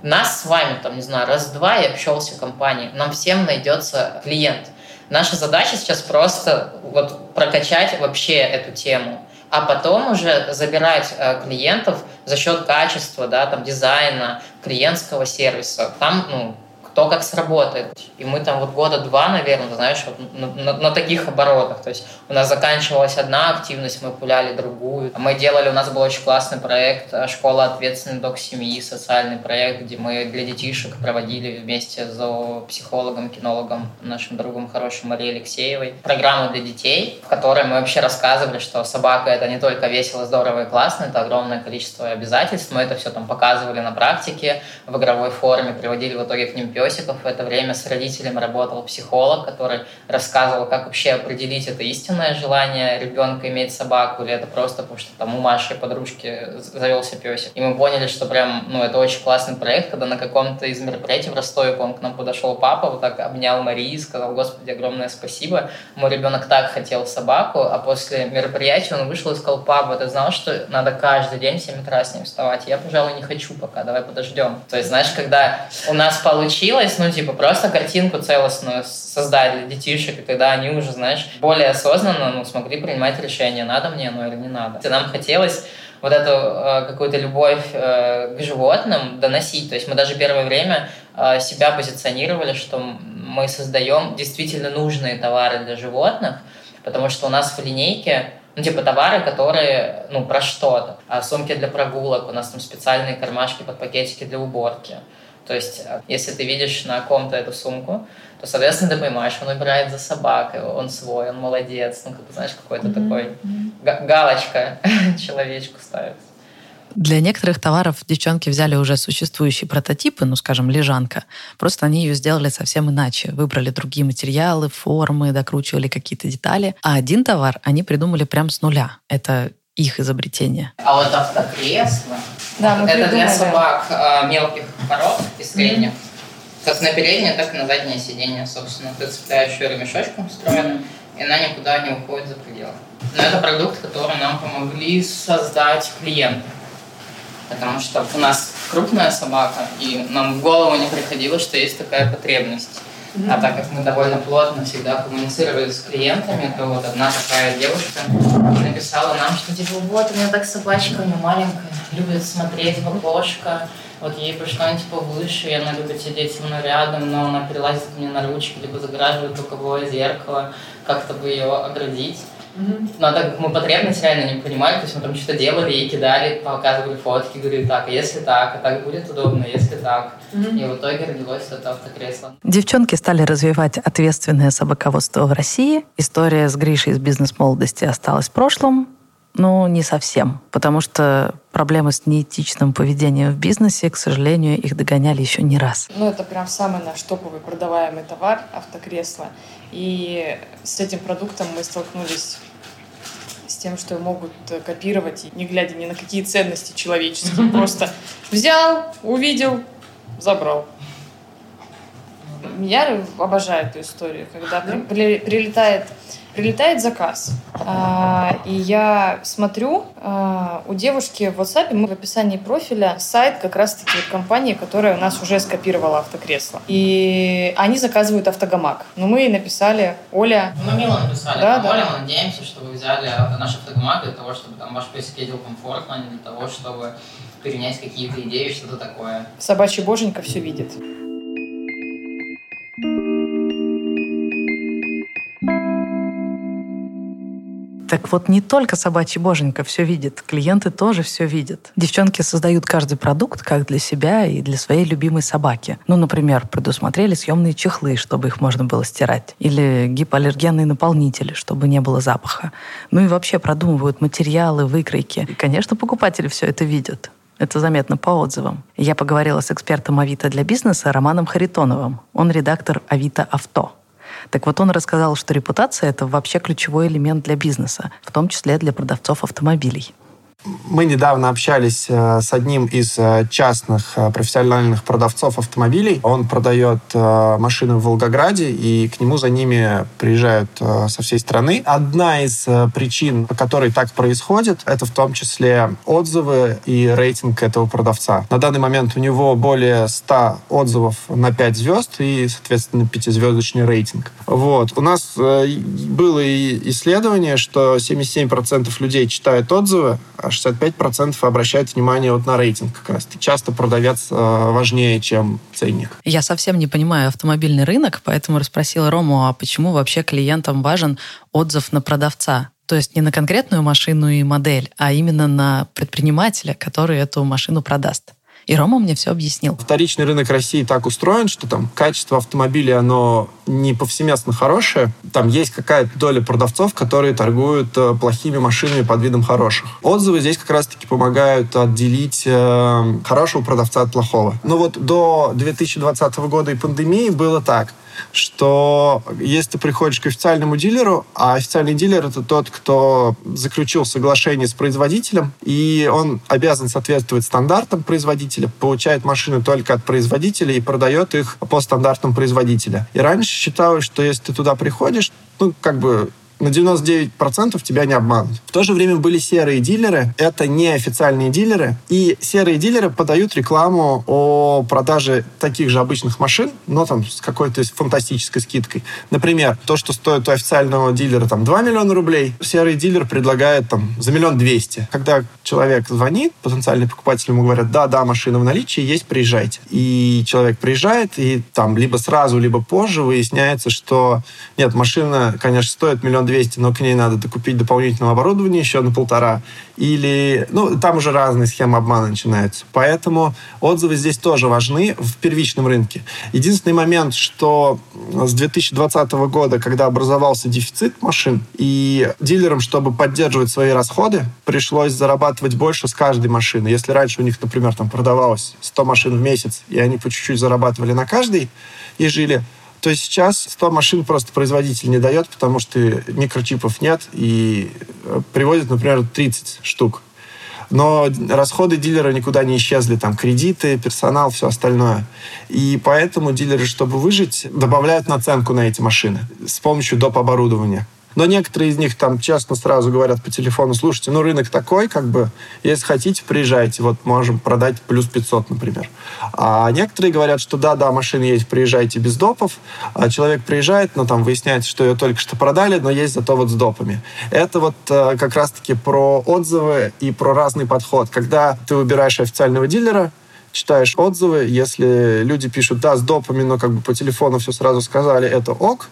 Нас с вами, там, не знаю, раз-два и общался в компании. Нам всем найдется клиент. Наша задача сейчас просто вот прокачать вообще эту тему а потом уже забирать э, клиентов за счет качества, да, там, дизайна, клиентского сервиса. Там, ну, кто как сработает. И мы там вот года два, наверное, знаешь, вот на, на, на таких оборотах. То есть у нас заканчивалась одна активность, мы пуляли другую. Мы делали, у нас был очень классный проект э, «Школа ответственный док семьи», социальный проект, где мы для детишек проводили вместе с психологом, кинологом, нашим другом хорошим Марией Алексеевой, программу для детей, в которой мы вообще рассказывали, что собака — это не только весело, здорово и классно, это огромное количество обязательств. Мы это все там показывали на практике, в игровой форме, приводили в итоге к ним песиков. В это время с родителями работал психолог, который рассказывал, как вообще определить это истинное желание ребенка иметь собаку, или это просто потому, что там у Маши подружки завелся песик. И мы поняли, что прям, ну, это очень классный проект, когда на каком-то из мероприятий в Ростове, по к нам подошел папа, вот так обнял Марии, сказал, господи, огромное спасибо. Мой ребенок так хотел собаку, а после мероприятия он вышел и сказал, папа, ты знал, что надо каждый день в 7 утра с ним вставать? Я, пожалуй, не хочу пока, давай подождем. То есть, знаешь, когда у нас получилось получилось, ну, типа, просто картинку целостную создать для детишек, и тогда они уже, знаешь, более осознанно ну, смогли принимать решение, надо мне оно или не надо. И нам хотелось вот эту э, какую-то любовь э, к животным доносить. То есть мы даже первое время э, себя позиционировали, что мы создаем действительно нужные товары для животных, потому что у нас в линейке ну, типа товары, которые, ну, про что-то. А сумки для прогулок, у нас там специальные кармашки под пакетики для уборки. То есть, э, если ты видишь на ком-то эту сумку, то, соответственно, ты понимаешь, он убирает за собакой, он свой, он молодец, ну, как бы, знаешь, какой-то mm-hmm. такой галочка человечку ставит.
Для некоторых товаров девчонки взяли уже существующие прототипы, ну, скажем, лежанка. Просто они ее сделали совсем иначе. Выбрали другие материалы, формы, докручивали какие-то детали. А один товар они придумали прям с нуля. Это их изобретение.
А вот автокресло, да, мы это для собак э, мелких пород и средних. Mm-hmm. Как на переднее, так и на заднее сиденье, собственно. Ты цепляешь ее ремешочком встроенным, и она никуда не уходит за пределы. Но это продукт, который нам помогли создать клиенты. Потому что у нас крупная собака, и нам в голову не приходило, что есть такая потребность. А так как мы довольно плотно всегда коммуницировали с клиентами, то вот одна такая девушка написала нам, что типа вот у меня так собачка, у нее маленькая, любит смотреть в окошко, вот ей бы что-нибудь повыше, и она любит сидеть со мной рядом, но она перелазит мне на ручки, либо загораживает боковое зеркало, как-то бы ее оградить. Mm-hmm. Но так как мы потребность реально не понимали, то есть мы там что-то делали и кидали, показывали фотки, говорили, так, а если так, а так будет удобно, если так. Mm-hmm. И в итоге родилось это автокресло.
Девчонки стали развивать ответственное собаководство в России. История с Гришей из бизнес-молодости осталась в прошлом. Ну, не совсем, потому что проблемы с неэтичным поведением в бизнесе, к сожалению, их догоняли еще не раз.
Ну, это прям самый наш топовый продаваемый товар — автокресло. И с этим продуктом мы столкнулись тем, что могут копировать, не глядя ни на какие ценности человеческие. Просто взял, увидел, забрал. Я обожаю эту историю, когда прилетает прилетает заказ, а, и я смотрю, а, у девушки в WhatsApp, мы в описании профиля, сайт как раз-таки компании, которая у нас уже скопировала автокресло. И они заказывают автогамак. Но мы написали, Оля...
Мы мило написали. Да, да. Оля, мы надеемся, что вы взяли наш автогамак для того, чтобы там ваш поиск комфортно, а не для того, чтобы перенять какие-то идеи, что-то такое.
Собачий боженька все видит.
Так вот, не только собачий боженька все видит, клиенты тоже все видят. Девчонки создают каждый продукт как для себя и для своей любимой собаки. Ну, например, предусмотрели съемные чехлы, чтобы их можно было стирать. Или гипоаллергенные наполнители, чтобы не было запаха. Ну и вообще продумывают материалы, выкройки. И, конечно, покупатели все это видят. Это заметно по отзывам. Я поговорила с экспертом Авито для бизнеса Романом Харитоновым. Он редактор Авито Авто. Так вот, он рассказал, что репутация — это вообще ключевой элемент для бизнеса, в том числе для продавцов автомобилей.
Мы недавно общались э, с одним из э, частных э, профессиональных продавцов автомобилей. Он продает машины в Волгограде, и к нему за ними приезжают со всей страны. Одна из причин, по которой так происходит, это в том числе отзывы и рейтинг этого продавца. На данный момент у него более 100 отзывов на 5 звезд и, соответственно, пятизвездочный рейтинг. Вот. У нас было исследование, что 77% людей читают отзывы, а 65% обращают внимание вот на рейтинг как раз. Часто продавец э, важнее, чем ценник.
Я совсем не понимаю автомобильный рынок, поэтому расспросила Рому, а почему вообще клиентам важен отзыв на продавца? То есть не на конкретную машину и модель, а именно на предпринимателя, который эту машину продаст. И Рома мне все объяснил.
Вторичный рынок России так устроен, что там качество автомобиля, оно не повсеместно хорошее. Там есть какая-то доля продавцов, которые торгуют э, плохими машинами под видом хороших. Отзывы здесь как раз-таки помогают отделить э, хорошего продавца от плохого. Но вот до 2020 года и пандемии было так – что если ты приходишь к официальному дилеру, а официальный дилер это тот, кто заключил соглашение с производителем, и он обязан соответствовать стандартам производителя, получает машины только от производителя и продает их по стандартам производителя. И раньше считалось, что если ты туда приходишь, ну, как бы на 99% тебя не обманут. В то же время были серые дилеры. Это неофициальные дилеры. И серые дилеры подают рекламу о продаже таких же обычных машин, но там с какой-то фантастической скидкой. Например, то, что стоит у официального дилера там 2 миллиона рублей, серый дилер предлагает там за миллион двести. Когда человек звонит, потенциальный покупатель ему говорят, да, да, машина в наличии, есть, приезжайте. И человек приезжает, и там либо сразу, либо позже выясняется, что нет, машина, конечно, стоит миллион 200, но к ней надо докупить дополнительного оборудования еще на полтора. Или, ну, там уже разные схемы обмана начинаются. Поэтому отзывы здесь тоже важны в первичном рынке. Единственный момент, что с 2020 года, когда образовался дефицит машин, и дилерам, чтобы поддерживать свои расходы, пришлось зарабатывать больше с каждой машины. Если раньше у них, например, там продавалось 100 машин в месяц, и они по чуть-чуть зарабатывали на каждой и жили, то есть сейчас 100 машин просто производитель не дает, потому что микрочипов нет, и э, приводят, например, 30 штук. Но расходы дилера никуда не исчезли, там кредиты, персонал, все остальное. И поэтому дилеры, чтобы выжить, добавляют наценку на эти машины с помощью доп. оборудования. Но некоторые из них там честно сразу говорят по телефону, слушайте, ну рынок такой, как бы, если хотите, приезжайте, вот можем продать плюс 500, например. А некоторые говорят, что да-да, машины есть, приезжайте без допов, а человек приезжает, но там выясняется, что ее только что продали, но есть зато вот с допами. Это вот э, как раз-таки про отзывы и про разный подход. Когда ты выбираешь официального дилера, читаешь отзывы, если люди пишут, да, с допами, но как бы по телефону все сразу сказали, это ок,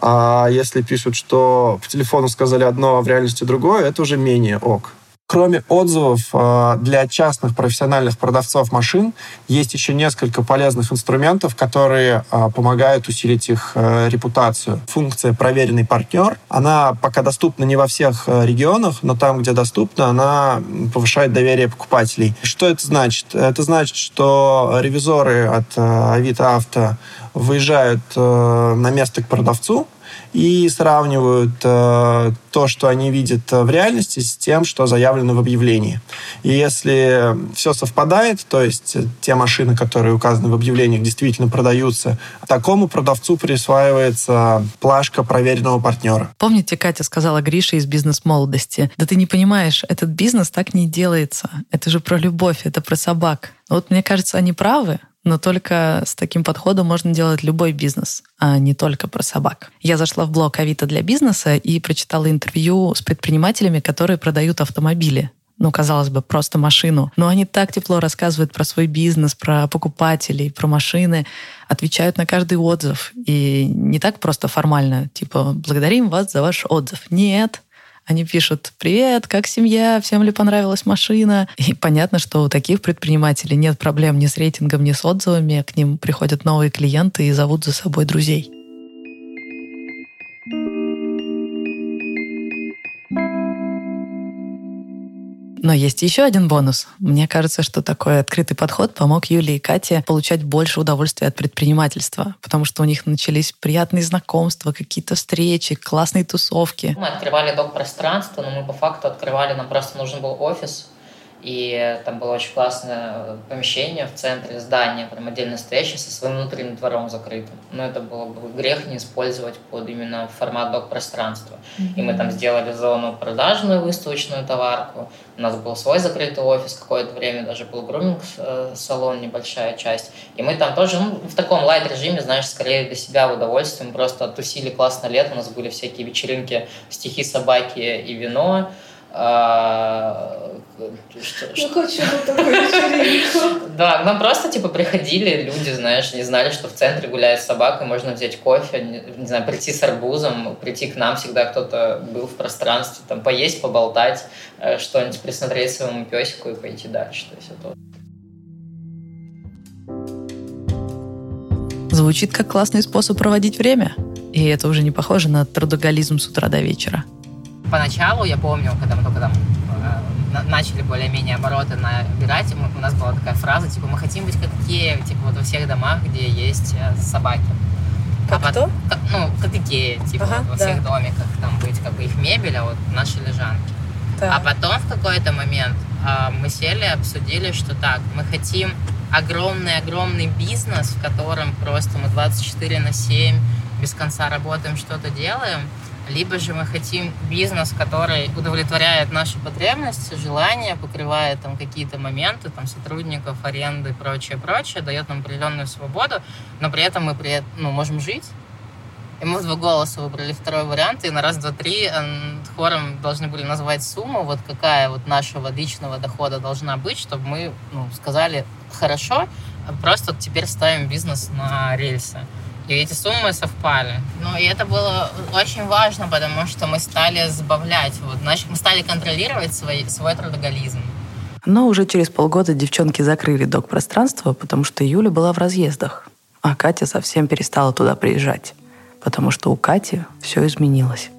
а если пишут, что по телефону сказали одно, а в реальности другое, это уже менее ок. Кроме отзывов а, для частных профессиональных продавцов машин, есть еще несколько полезных инструментов, которые а, помогают усилить их э, репутацию. Функция «Проверенный партнер», она пока доступна не во всех э, регионах, но там, где доступна, она повышает доверие покупателей. Что это значит? Это значит, что ревизоры от э, Авито Авто выезжают на место к продавцу, и сравнивают э, то, что они видят в реальности, с тем, что заявлено в объявлении. И если все совпадает, то есть те машины, которые указаны в объявлениях, действительно продаются, такому продавцу присваивается плашка проверенного партнера.
Помните, Катя сказала Грише из бизнес-молодости, да ты не понимаешь, этот бизнес так не делается. Это же про любовь, это про собак. Вот мне кажется, они правы, но только с таким подходом можно делать любой бизнес, а не только про собак. Я зашла в блог Авито для бизнеса и прочитала интервью с предпринимателями, которые продают автомобили ну, казалось бы, просто машину. Но они так тепло рассказывают про свой бизнес, про покупателей, про машины, отвечают на каждый отзыв. И не так просто формально, типа, благодарим вас за ваш отзыв. Нет, они пишут «Привет, как семья? Всем ли понравилась машина?» И понятно, что у таких предпринимателей нет проблем ни с рейтингом, ни с отзывами. К ним приходят новые клиенты и зовут за собой друзей. Но есть еще один бонус. Мне кажется, что такой открытый подход помог Юле и Кате получать больше удовольствия от предпринимательства, потому что у них начались приятные знакомства, какие-то встречи, классные тусовки.
Мы открывали док-пространство, но мы по факту открывали, нам просто нужен был офис, и там было очень классное помещение в центре здания, прям отдельно стоящее, со своим внутренним двором закрытым. Но это было бы грех не использовать под именно формат док-пространства. Mm-hmm. И мы там сделали зону продажную, выставочную товарку. У нас был свой закрытый офис какое-то время, даже был груминг-салон, небольшая часть. И мы там тоже ну, в таком лайт-режиме, знаешь, скорее для себя в удовольствие. Мы просто оттусили классно лето, у нас были всякие вечеринки, стихи, собаки и вино.
Я хочу на такую вечеринку.
Да, нам просто типа приходили люди, знаешь, не знали, что в центре гуляет собака, можно взять кофе, не, не знаю, прийти с арбузом, прийти к нам, всегда кто-то был в пространстве, там поесть, поболтать, э, что-нибудь присмотреть своему песику и пойти дальше. То есть это
Звучит как классный способ проводить время. И это уже не похоже на трудоголизм с утра до вечера
поначалу, я помню, когда мы только там э, начали более-менее обороты набирать, у нас была такая фраза, типа, мы хотим быть как Икея, типа, вот во всех домах, где есть э, собаки.
Как а кто?
Как, ну, как Икея, типа, ага, вот, во да. всех домиках, там быть как бы их мебель, а вот наши лежанки. Да. А потом в какой-то момент э, мы сели, обсудили, что так, мы хотим огромный-огромный бизнес, в котором просто мы 24 на 7 без конца работаем, что-то делаем, либо же мы хотим бизнес, который удовлетворяет наши потребности, желания, покрывает там какие-то моменты, там сотрудников, аренды прочее, прочее, дает нам определенную свободу, но при этом мы при, ну, можем жить. И мы в два голоса выбрали второй вариант, и на раз, два, три хором должны были назвать сумму, вот какая вот нашего личного дохода должна быть, чтобы мы ну, сказали «хорошо», а просто теперь ставим бизнес на рельсы. И эти суммы совпали. Ну, и это было очень важно, потому что мы стали сбавлять, вот, значит, мы стали контролировать свой, свой трудоголизм.
Но уже через полгода девчонки закрыли док-пространство, потому что Юля была в разъездах, а Катя совсем перестала туда приезжать, потому что у Кати все изменилось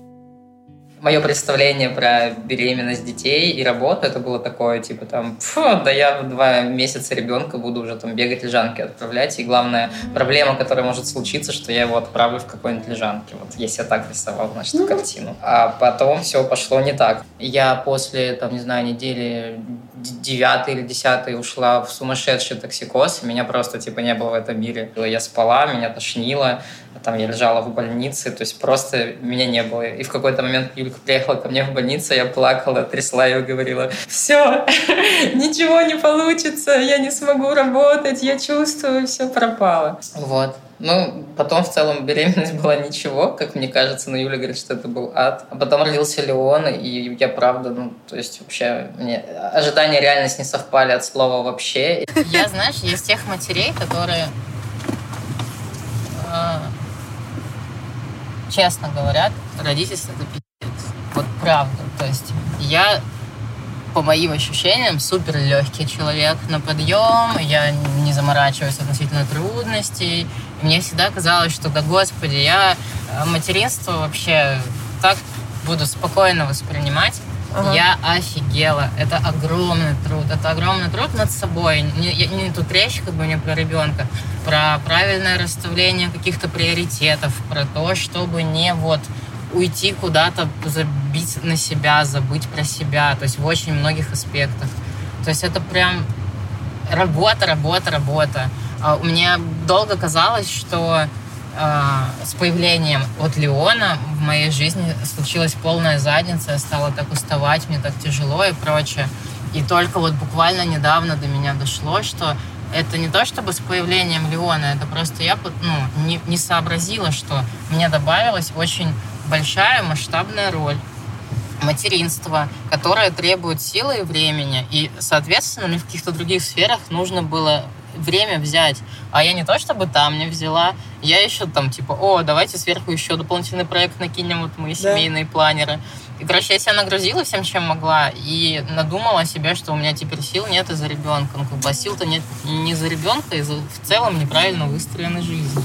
мое представление про беременность детей и работу, это было такое, типа там, фу, да я в два месяца ребенка буду уже там бегать лежанки отправлять, и главная проблема, которая может случиться, что я его отправлю в какой-нибудь лежанке, вот если я так рисовал, значит, ну. картину. А потом все пошло не так. Я после, там, не знаю, недели девятой или десятой ушла в сумасшедший токсикоз, меня просто, типа, не было в этом мире. Я спала, меня тошнило, там я лежала в больнице, то есть просто меня не было. И в какой-то момент Юлька приехала ко мне в больницу, я плакала, трясла ее, говорила, все, ничего не получится, я не смогу работать, я чувствую, все пропало. Вот. Ну, потом в целом беременность была ничего, как мне кажется, но Юля говорит, что это был ад. А потом родился Леон, и я правда, ну, то есть вообще мне ожидания реальность не совпали от слова вообще. Я, знаешь, есть тех матерей, которые а, честно говорят, родительство это пиздец. Вот правда. То есть я по моим ощущениям, супер легкий человек на подъем, я не заморачиваюсь относительно трудностей. Мне всегда казалось, что, да господи, я э, материнство вообще так буду спокойно воспринимать. Ага. Я офигела. Это огромный труд. Это огромный труд над собой. Не, не тут речь как бы не про ребенка, про правильное расставление каких-то приоритетов, про то, чтобы не вот уйти куда-то, забить на себя, забыть про себя. То есть в очень многих аспектах. То есть это прям работа, работа, работа. А мне долго казалось, что а, с появлением от Леона в моей жизни случилась полная задница, я стала так уставать, мне так тяжело и прочее. И только вот буквально недавно до меня дошло, что это не то чтобы с появлением Леона, это просто я ну, не, не сообразила, что мне добавилась очень большая масштабная роль материнства, которое требует силы и времени. И, соответственно, мне в каких-то других сферах нужно было время взять. А я не то чтобы там не взяла, я еще там типа, о, давайте сверху еще дополнительный проект накинем, вот мы да. семейные планеры. И, короче, я себя нагрузила всем, чем могла, и надумала себе, что у меня теперь сил нет из-за ребенка. Ну, как бы, а сил-то нет не за ребенка, а из-за в целом неправильно выстроенной жизни.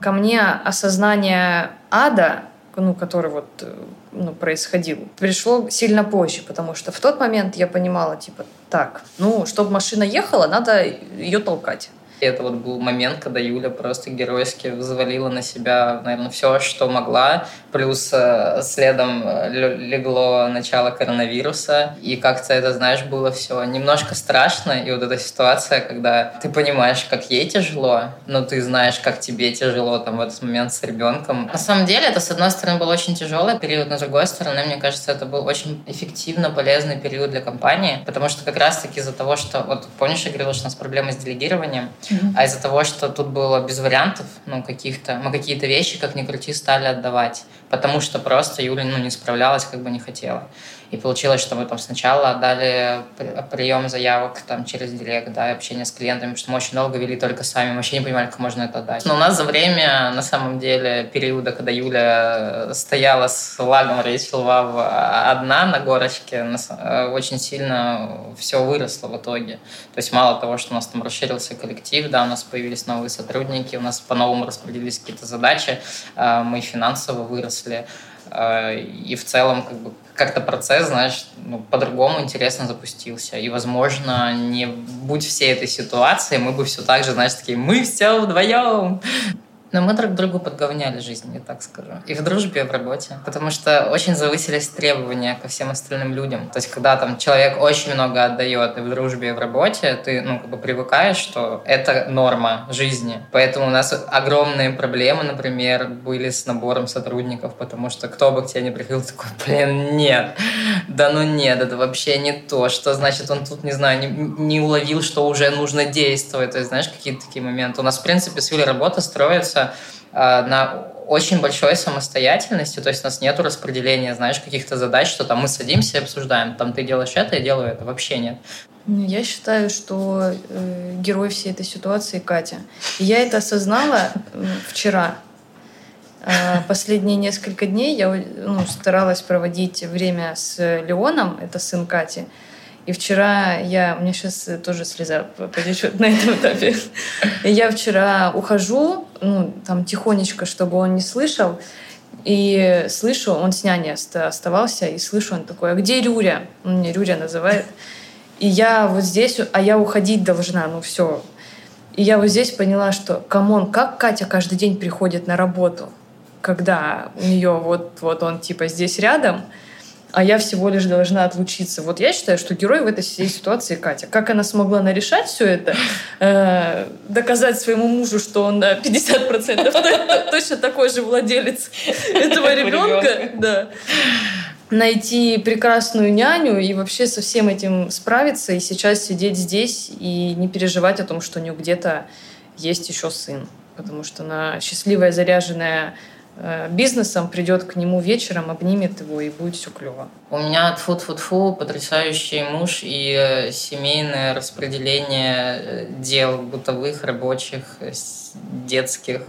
Ко мне осознание ада, ну, который вот э, ну, происходил, пришло сильно позже, потому что в тот момент я понимала, типа, так, ну, чтобы машина ехала, надо ее толкать.
И это вот был момент, когда Юля просто геройски взвалила на себя, наверное, все, что могла. Плюс э, следом э, легло начало коронавируса. И как-то это, знаешь, было все немножко страшно. И вот эта ситуация, когда ты понимаешь, как ей тяжело, но ты знаешь, как тебе тяжело там в этот момент с ребенком. На самом деле, это, с одной стороны, был очень тяжелый период, но с другой стороны, мне кажется, это был очень эффективно полезный период для компании, потому что как раз-таки из-за того, что, вот помнишь, я говорила, что у нас проблемы с делегированием, А из-за того, что тут было без вариантов, ну, каких-то, мы какие-то вещи, как ни крути, стали отдавать. Потому что просто Юля, ну, не справлялась, как бы не хотела. И получилось, что мы там сначала отдали прием заявок там через директ, да, общение с клиентами, потому что мы очень долго вели только сами, мы вообще не понимали, как можно это отдать. Но у нас за время, на самом деле, периода, когда Юля стояла с лагом Rachel Вав одна на горочке, э, очень сильно все выросло в итоге. То есть мало того, что у нас там расширился коллектив, да, у нас появились новые сотрудники, у нас по-новому распределились какие-то задачи, э, мы финансово выросли. Э, и в целом как бы как-то процесс, знаешь, ну, по-другому интересно запустился. И, возможно, не будь всей этой ситуации, мы бы все так же, знаешь, такие, мы все вдвоем. Но мы друг другу подговняли жизнь, я так скажу. И в дружбе, и в работе. Потому что очень завысились требования ко всем остальным людям. То есть, когда там человек очень много отдает и в дружбе, и в работе, ты, ну, как бы привыкаешь, что это норма жизни. Поэтому у нас огромные проблемы, например, были с набором сотрудников, потому что кто бы к тебе не приходил, такой, блин, нет. Да ну нет, это вообще не то. Что значит, он тут, не знаю, не, не уловил, что уже нужно действовать. То есть, знаешь, какие-то такие моменты. У нас, в принципе, с Юлей работа строится строится э, на очень большой самостоятельности, то есть у нас нет распределения, знаешь, каких-то задач, что там мы садимся и обсуждаем, там ты делаешь это, я делаю это, вообще нет.
Ну, я считаю, что э, герой всей этой ситуации Катя. И я это осознала вчера. Э, последние несколько дней я ну, старалась проводить время с Леоном, это сын Кати, и вчера я... У меня сейчас тоже слеза потечет на этом этапе. Я вчера ухожу, ну, там тихонечко, чтобы он не слышал, и слышу, он с няней оставался, и слышу, он такой, а где Рюря? Он меня Рюря называет. И я вот здесь, а я уходить должна, ну все. И я вот здесь поняла, что, come on, как Катя каждый день приходит на работу, когда у нее вот, вот он типа здесь рядом, а я всего лишь должна отлучиться. Вот я считаю, что герой в этой всей ситуации Катя. Как она смогла нарешать все это, э, доказать своему мужу, что он на 50% точно такой же владелец этого ребенка, да, найти прекрасную няню и вообще со всем этим справиться, и сейчас сидеть здесь и не переживать о том, что у нее где-то есть еще сын. Потому что она счастливая, заряженная Э, бизнесом, придет к нему вечером, обнимет его, и будет все клево.
У меня фу фу фу потрясающий муж и э, семейное распределение э, дел бытовых, рабочих, детских.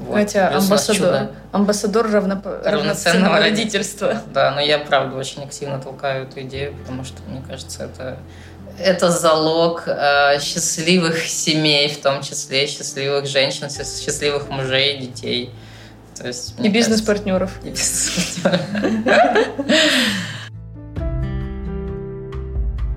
Вот. Хотя амбассадор, амбассадор равно, равноценного родительства.
Да, но я, правда, очень активно толкаю эту идею, потому что, мне кажется, это это залог э, счастливых семей, в том числе счастливых женщин, счастливых мужей, детей.
То есть, и бизнес-партнеров. И бизнес-партнеров.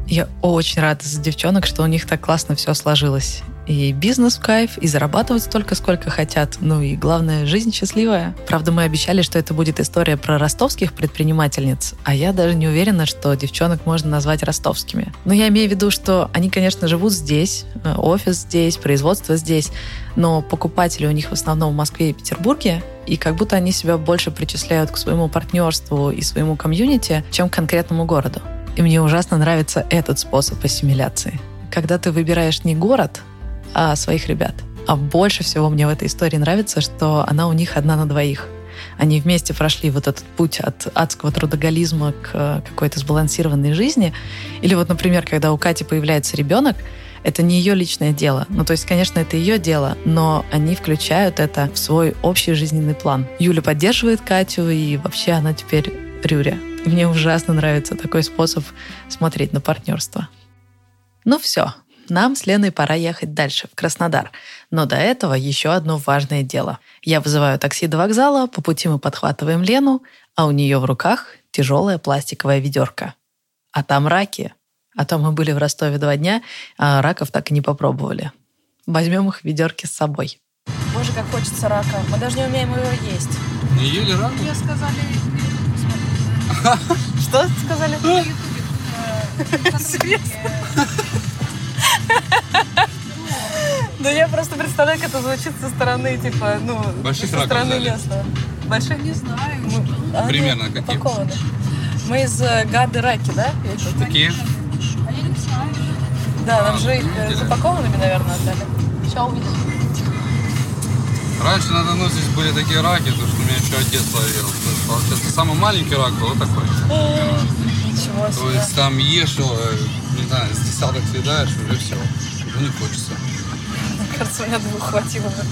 Я очень рада за девчонок, что у них так классно все сложилось. И бизнес в кайф, и зарабатывать столько, сколько хотят. Ну и главное, жизнь счастливая. Правда, мы обещали, что это будет история про ростовских предпринимательниц, а я даже не уверена, что девчонок можно назвать ростовскими. Но я имею в виду, что они, конечно, живут здесь, э, офис здесь, производство здесь, но покупатели у них в основном в Москве и Петербурге, и как будто они себя больше причисляют к своему партнерству и своему комьюнити, чем к конкретному городу. И мне ужасно нравится этот способ ассимиляции. Когда ты выбираешь не город, а своих ребят. А больше всего мне в этой истории нравится, что она у них одна на двоих. Они вместе прошли вот этот путь от адского трудоголизма к какой-то сбалансированной жизни. Или вот, например, когда у Кати появляется ребенок, это не ее личное дело. Ну, то есть, конечно, это ее дело, но они включают это в свой общий жизненный план. Юля поддерживает Катю, и вообще она теперь Рюря. И мне ужасно нравится такой способ смотреть на партнерство. Ну все, нам с Леной пора ехать дальше, в Краснодар. Но до этого еще одно важное дело. Я вызываю такси до вокзала, по пути мы подхватываем Лену, а у нее в руках тяжелая пластиковая ведерко. А там раки. А то мы были в Ростове два дня, а раков так и не попробовали. Возьмем их в ведерке с собой.
Боже, как хочется рака. Мы даже не умеем его есть.
Не ели рак?
Мне сказали,
Что сказали? Ну я просто представляю, как это звучит со стороны, типа, ну,
Больших
со стороны
взяли?
местного. Больших?
не знаю.
Они
Примерно какие?
упакованы. Мы из э, гады раки, да?
Такие?
А я не знаю.
Да, нам же их э,
видели.
запакованными, наверное, отдали. Сейчас увидим.
Раньше на Дону здесь были такие раки, то что меня еще отец ловил. Получается, самый маленький рак был вот такой.
Ничего
То
себе.
есть там ешь, его, э, не знаю, с десяток съедаешь, уже все. Уже не хочется.
Мне кажется, у меня двух хватило бы.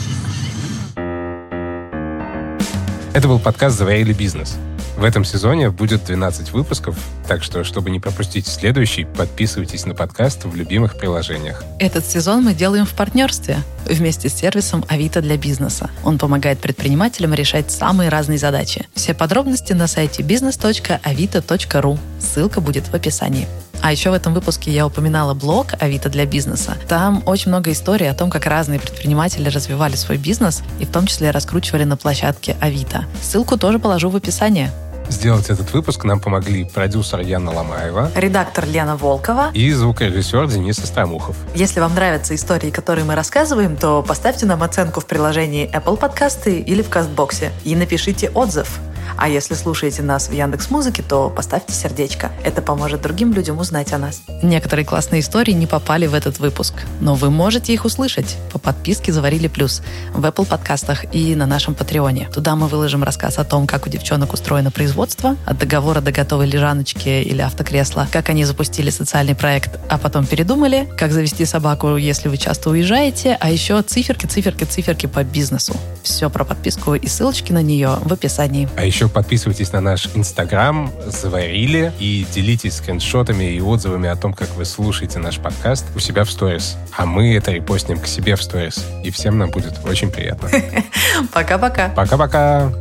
Это был подкаст «Заварили бизнес». В этом сезоне будет 12 выпусков, так что, чтобы не пропустить следующий, подписывайтесь на подкаст в любимых приложениях.
Этот сезон мы делаем в партнерстве вместе с сервисом Авито для бизнеса. Он помогает предпринимателям решать самые разные задачи. Все подробности на сайте business.avito.ru. Ссылка будет в описании. А еще в этом выпуске я упоминала блог Авито для бизнеса. Там очень много историй о том, как разные предприниматели развивали свой бизнес и в том числе раскручивали на площадке Авито. Ссылку тоже положу в описании.
Сделать этот выпуск нам помогли продюсер Яна Ломаева
Редактор Лена Волкова.
и звукорежиссер Денис Остромухов.
Если вам нравятся истории, которые мы рассказываем, то поставьте нам оценку в приложении Apple Подкасты или в Кастбоксе и напишите отзыв. А если слушаете нас в Яндекс Музыке, то поставьте сердечко. Это поможет другим людям узнать о нас. Некоторые классные истории не попали в этот выпуск, но вы можете их услышать по подписке «Заварили плюс» в Apple подкастах и на нашем Патреоне. Туда мы выложим рассказ о том, как у девчонок устроено производство, от договора до готовой лежаночки или автокресла, как они запустили социальный проект, а потом передумали, как завести собаку, если вы часто уезжаете, а еще циферки, циферки, циферки по бизнесу. Все про подписку и ссылочки на нее в описании.
А еще подписывайтесь на наш Инстаграм «Заварили» и делитесь скриншотами и отзывами о том, как вы слушаете наш подкаст у себя в сторис. А мы это репостнем к себе в сторис. И всем нам будет очень приятно.
Пока-пока.
Пока-пока!